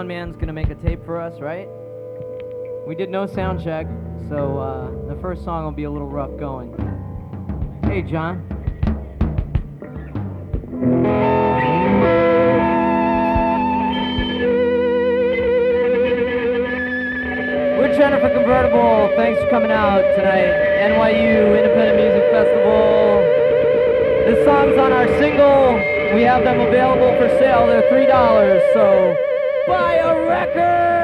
sound man's gonna make a tape for us, right? We did no sound check, so uh, the first song will be a little rough going. Hey, John. We're Jenifer Convertible. Thanks for coming out tonight. NYU Independent Music Festival. This song's on our single. We have them available for sale. They're $3, so by a record.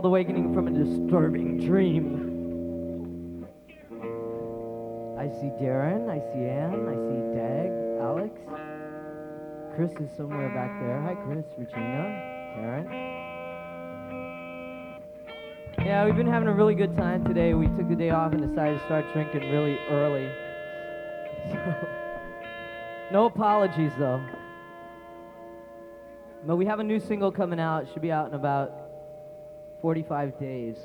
Called Awakening from a Disturbing Dream. I see Darren, I see Ann, I see Dag, Alex. Chris is somewhere back there. Hi, Chris, Regina, Karen. Yeah, we've been having a really good time today. We took the day off and decided to start drinking really early. So, no apologies, though. But we have a new single coming out. It should be out in about 45 days.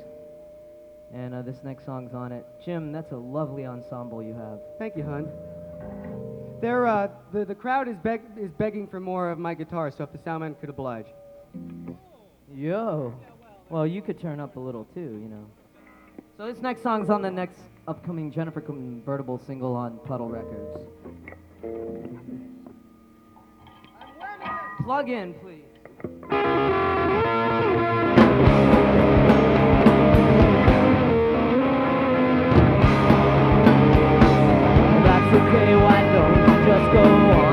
And uh, this next song's on it. Jim, that's a lovely ensemble you have. Thank you, hon. There, uh, the, the crowd is, beg- is begging for more of my guitar, so if the soundman could oblige. Yo. Well, you could turn up a little too, you know. So this next song's on the next upcoming Jenifer convertible single on Puddle Records. Plug in, please. Okay, why don't you just go on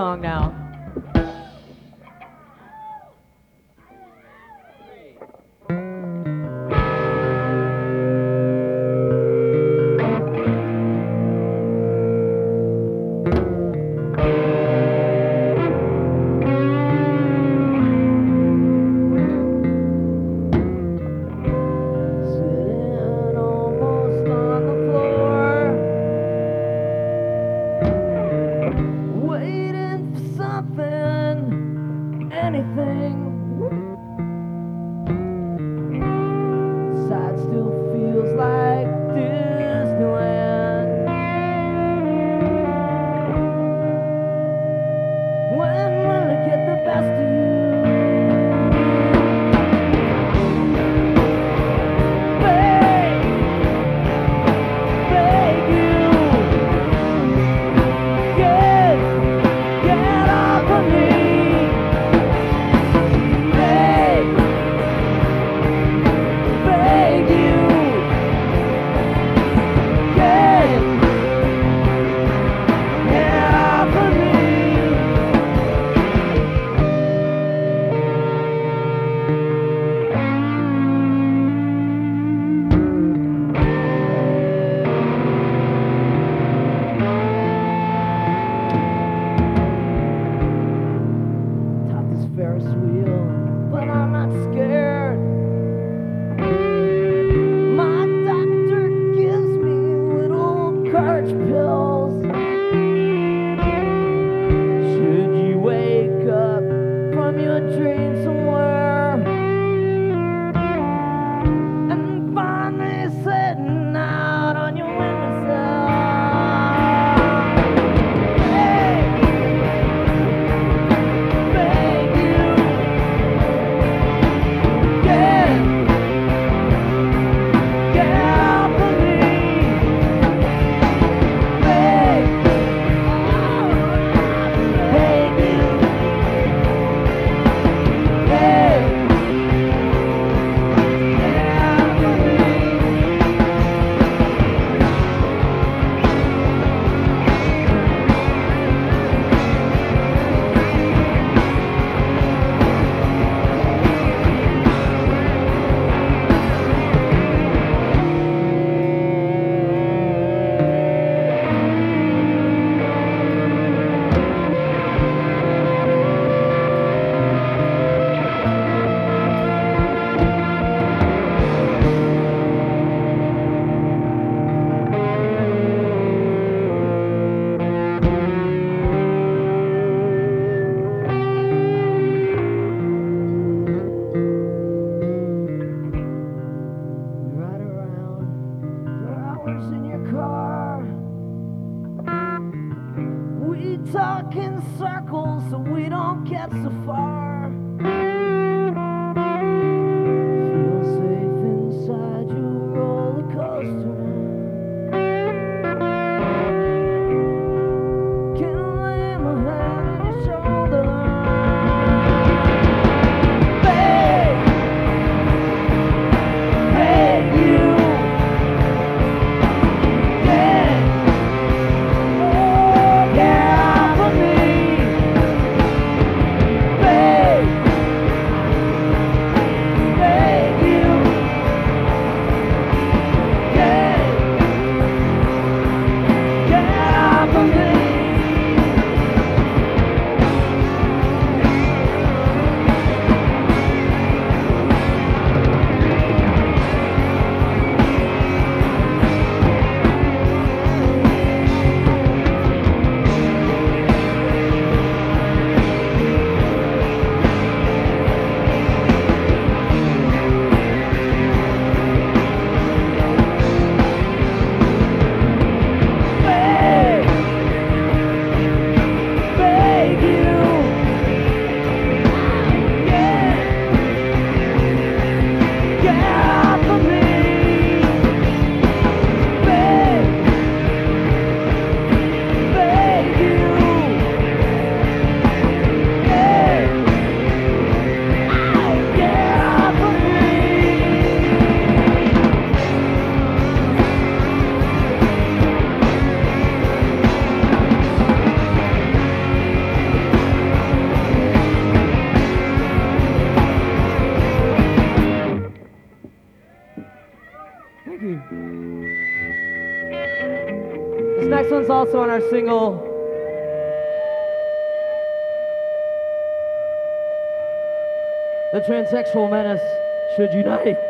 song now. Single. The transsexual menace should unite.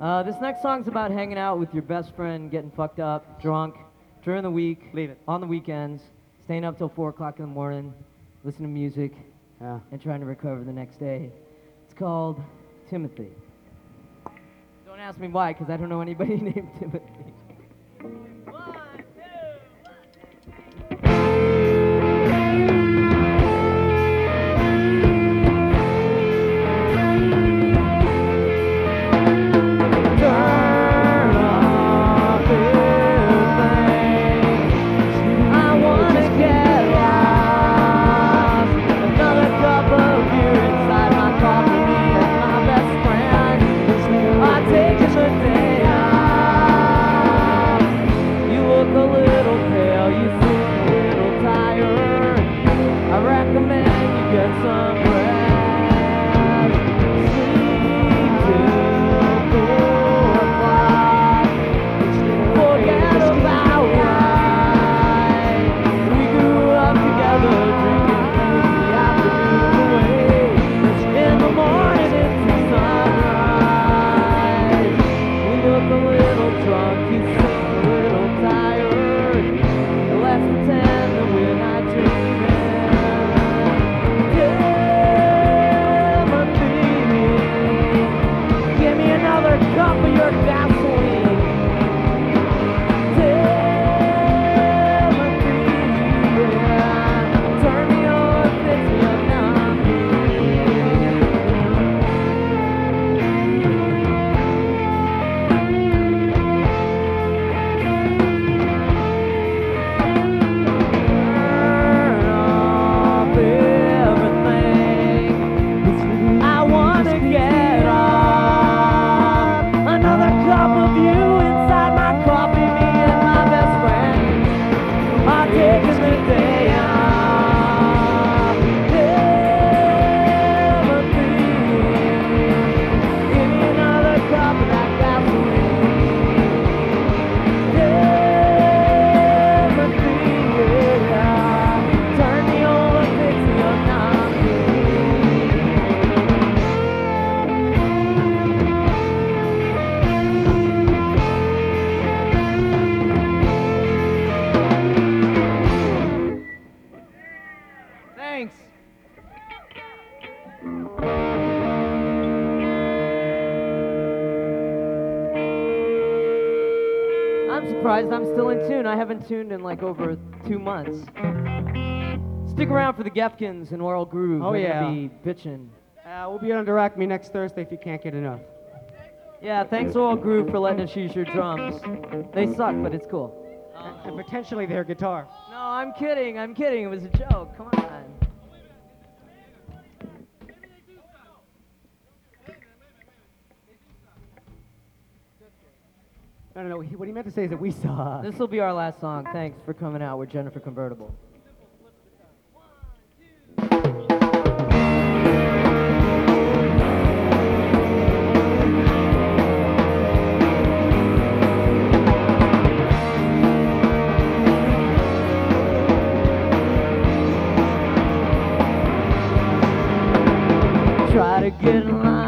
Uh, this next song's about hanging out with your best friend, getting fucked up, drunk, during the week, Leave it. on the weekends, staying up till 4 o'clock in the morning, listening to music, Yeah. and trying to recover the next day. It's called Timothy. Don't ask me why, because I don't know anybody named Timothy. Haven't tuned in like over two months. Stick around for the Gefkins and Oral Groove. Oh, They're yeah. gonna be bitchin'. Uh, we'll be on Direct Me next Thursday if you can't get enough. Yeah, thanks Oral Groove for letting us use your drums. They suck, but it's cool. And potentially their guitar. No, I'm kidding. I'm kidding. It was a joke. Come on. No, no, no. he- What he meant to say is that we saw. This will be our last song. Thanks for coming out. We're Jenifer Convertible. Try to get in line.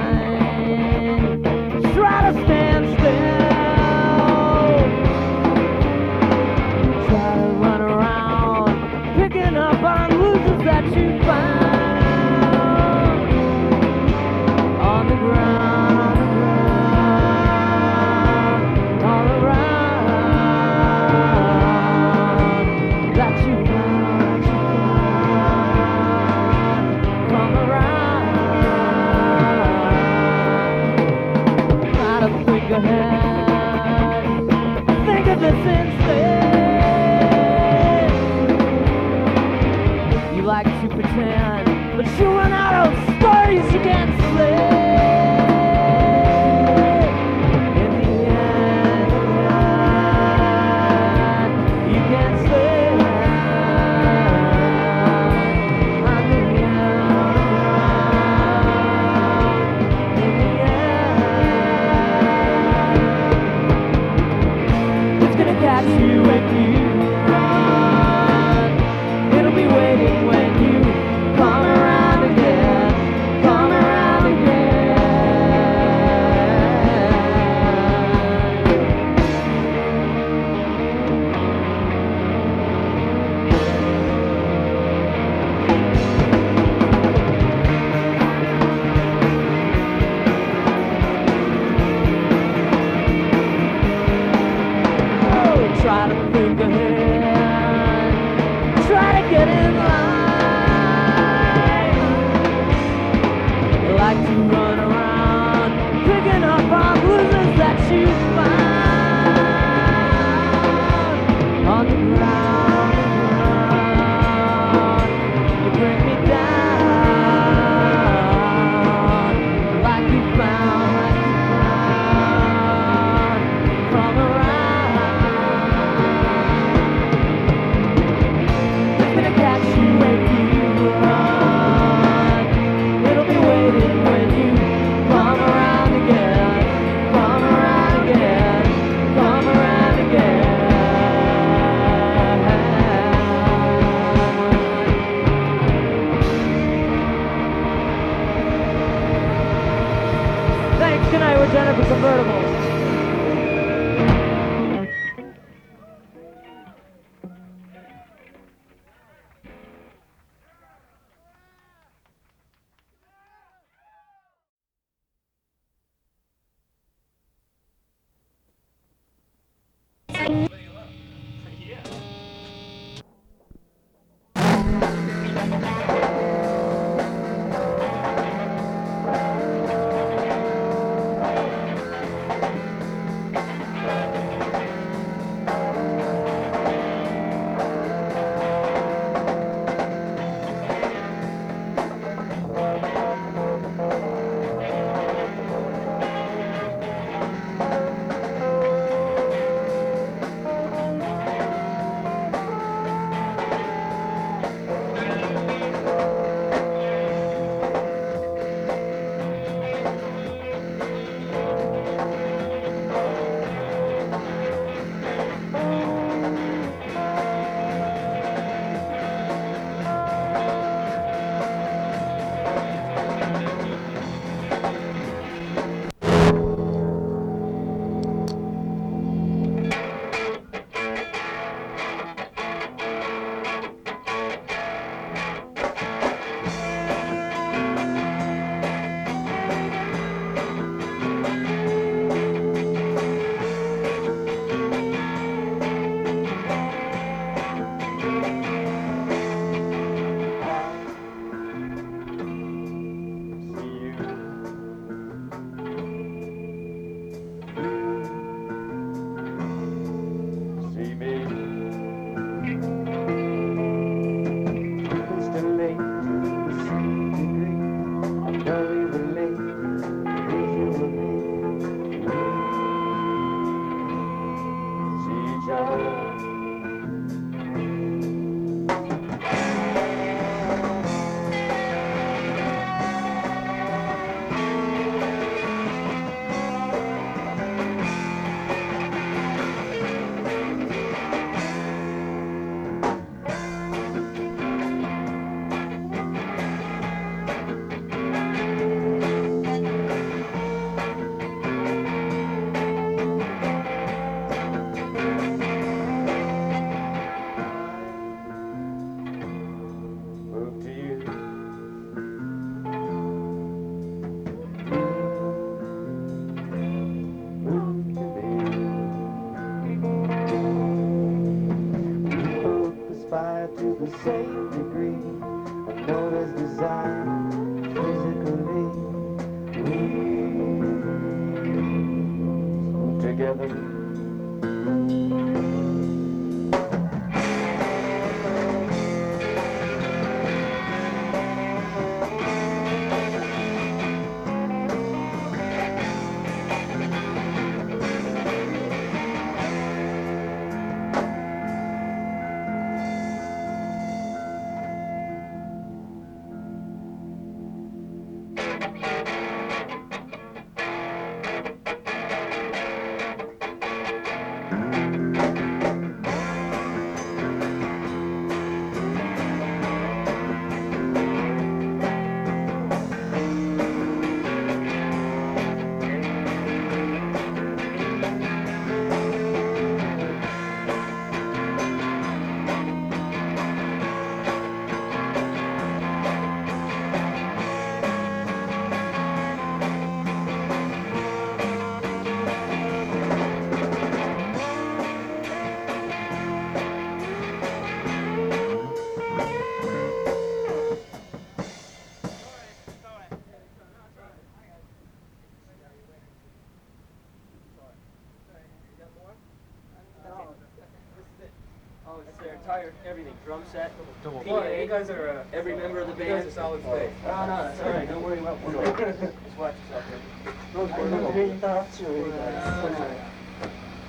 Set, Well, PA, you guys are, uh, every member of the you band. guys are solid state. Oh, no, that's all right. Don't worry about one. Just watch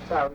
yourself.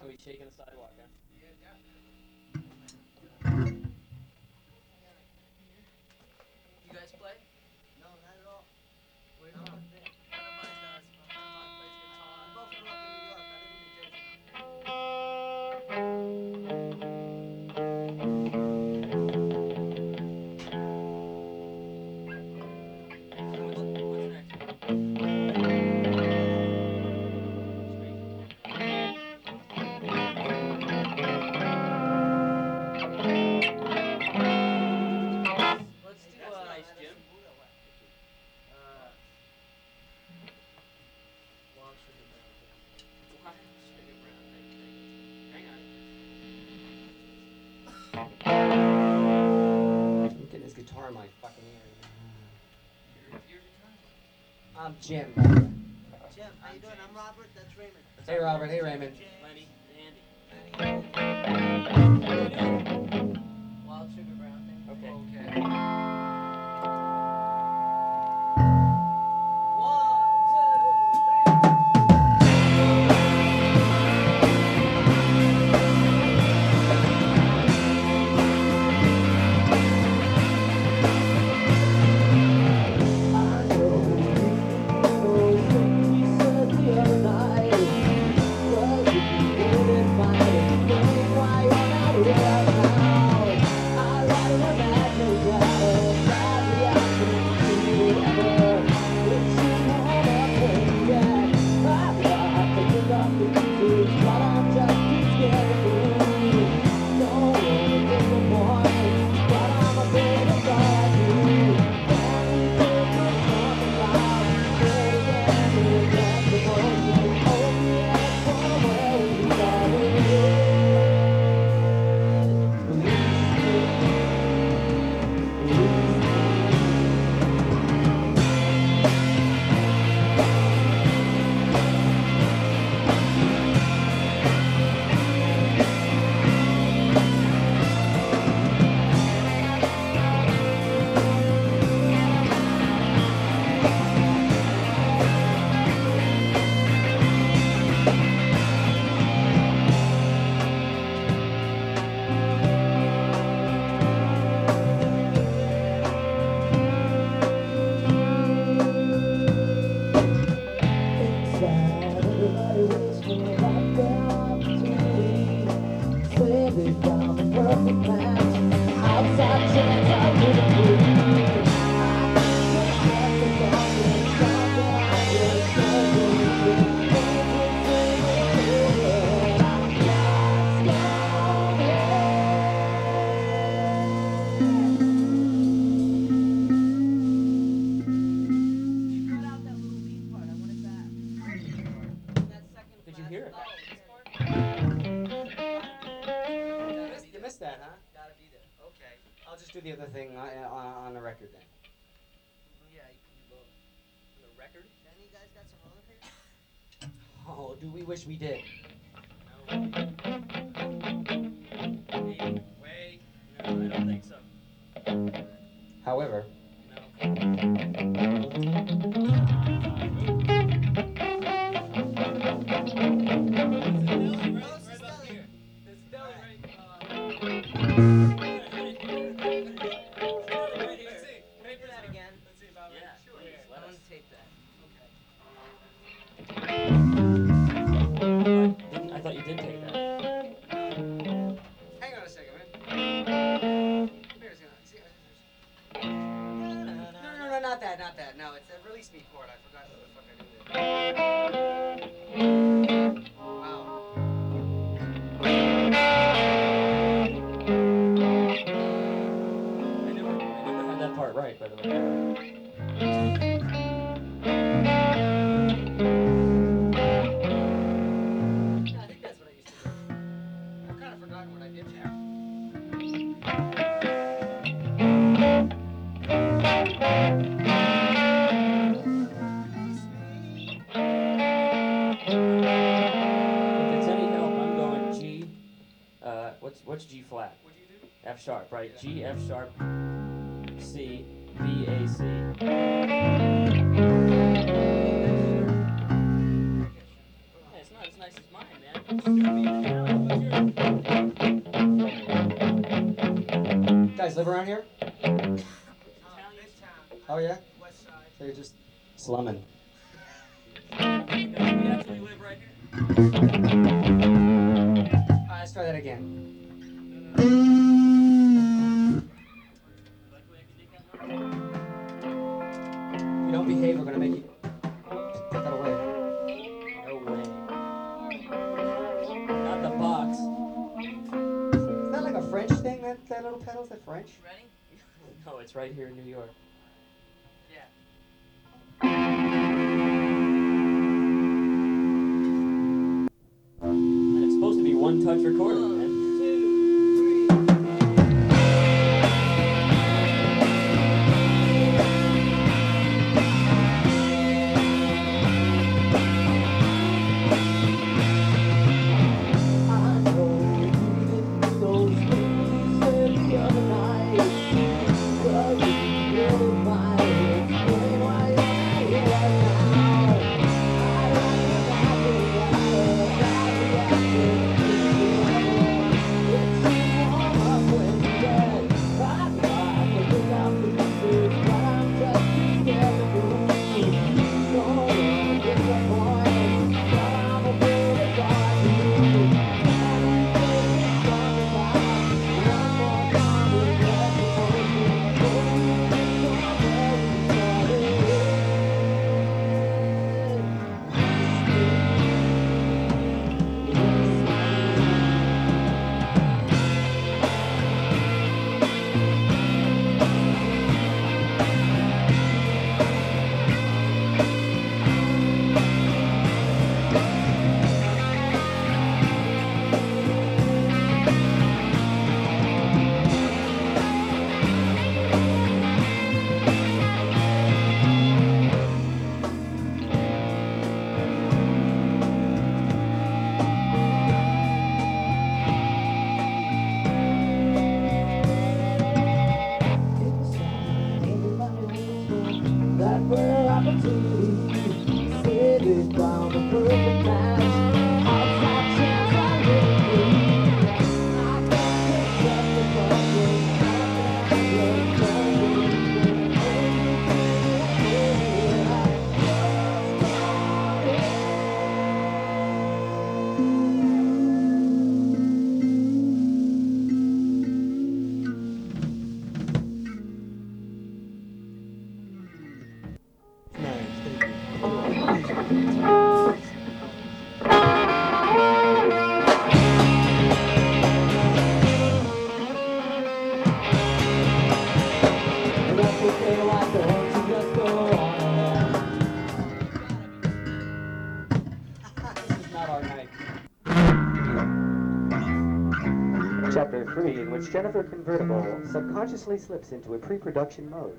Are he's shaking the sidewalk, huh? guitar my fucking ear. I'm Jim. Jim, how you doing? I'm Robert. That's Raymond. Hey, Robert. Hey, Raymond. Lenny. Andy. Wild Sugar Brown. Okay. okay. Record? Any you guys got some roller paper? Oh, do we wish we did? Wait. No, I don't think so. However, right? G, F sharp, C, B, A, C. Yeah, it's not as nice as mine, man. Guys, live around here? Oh yeah. West Side. So you're just slumming. we actually right here. Alright, let's try that again. Don't behave, we're gonna make you put that away. No way. Not the box. Is that like a French thing? That that little pedal? Is that French? Ready? No, it's right here in New York. Yeah. And it's supposed to be one touch recording, Jenifer convertible subconsciously slips into a pre-production mode.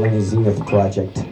the Zenith project.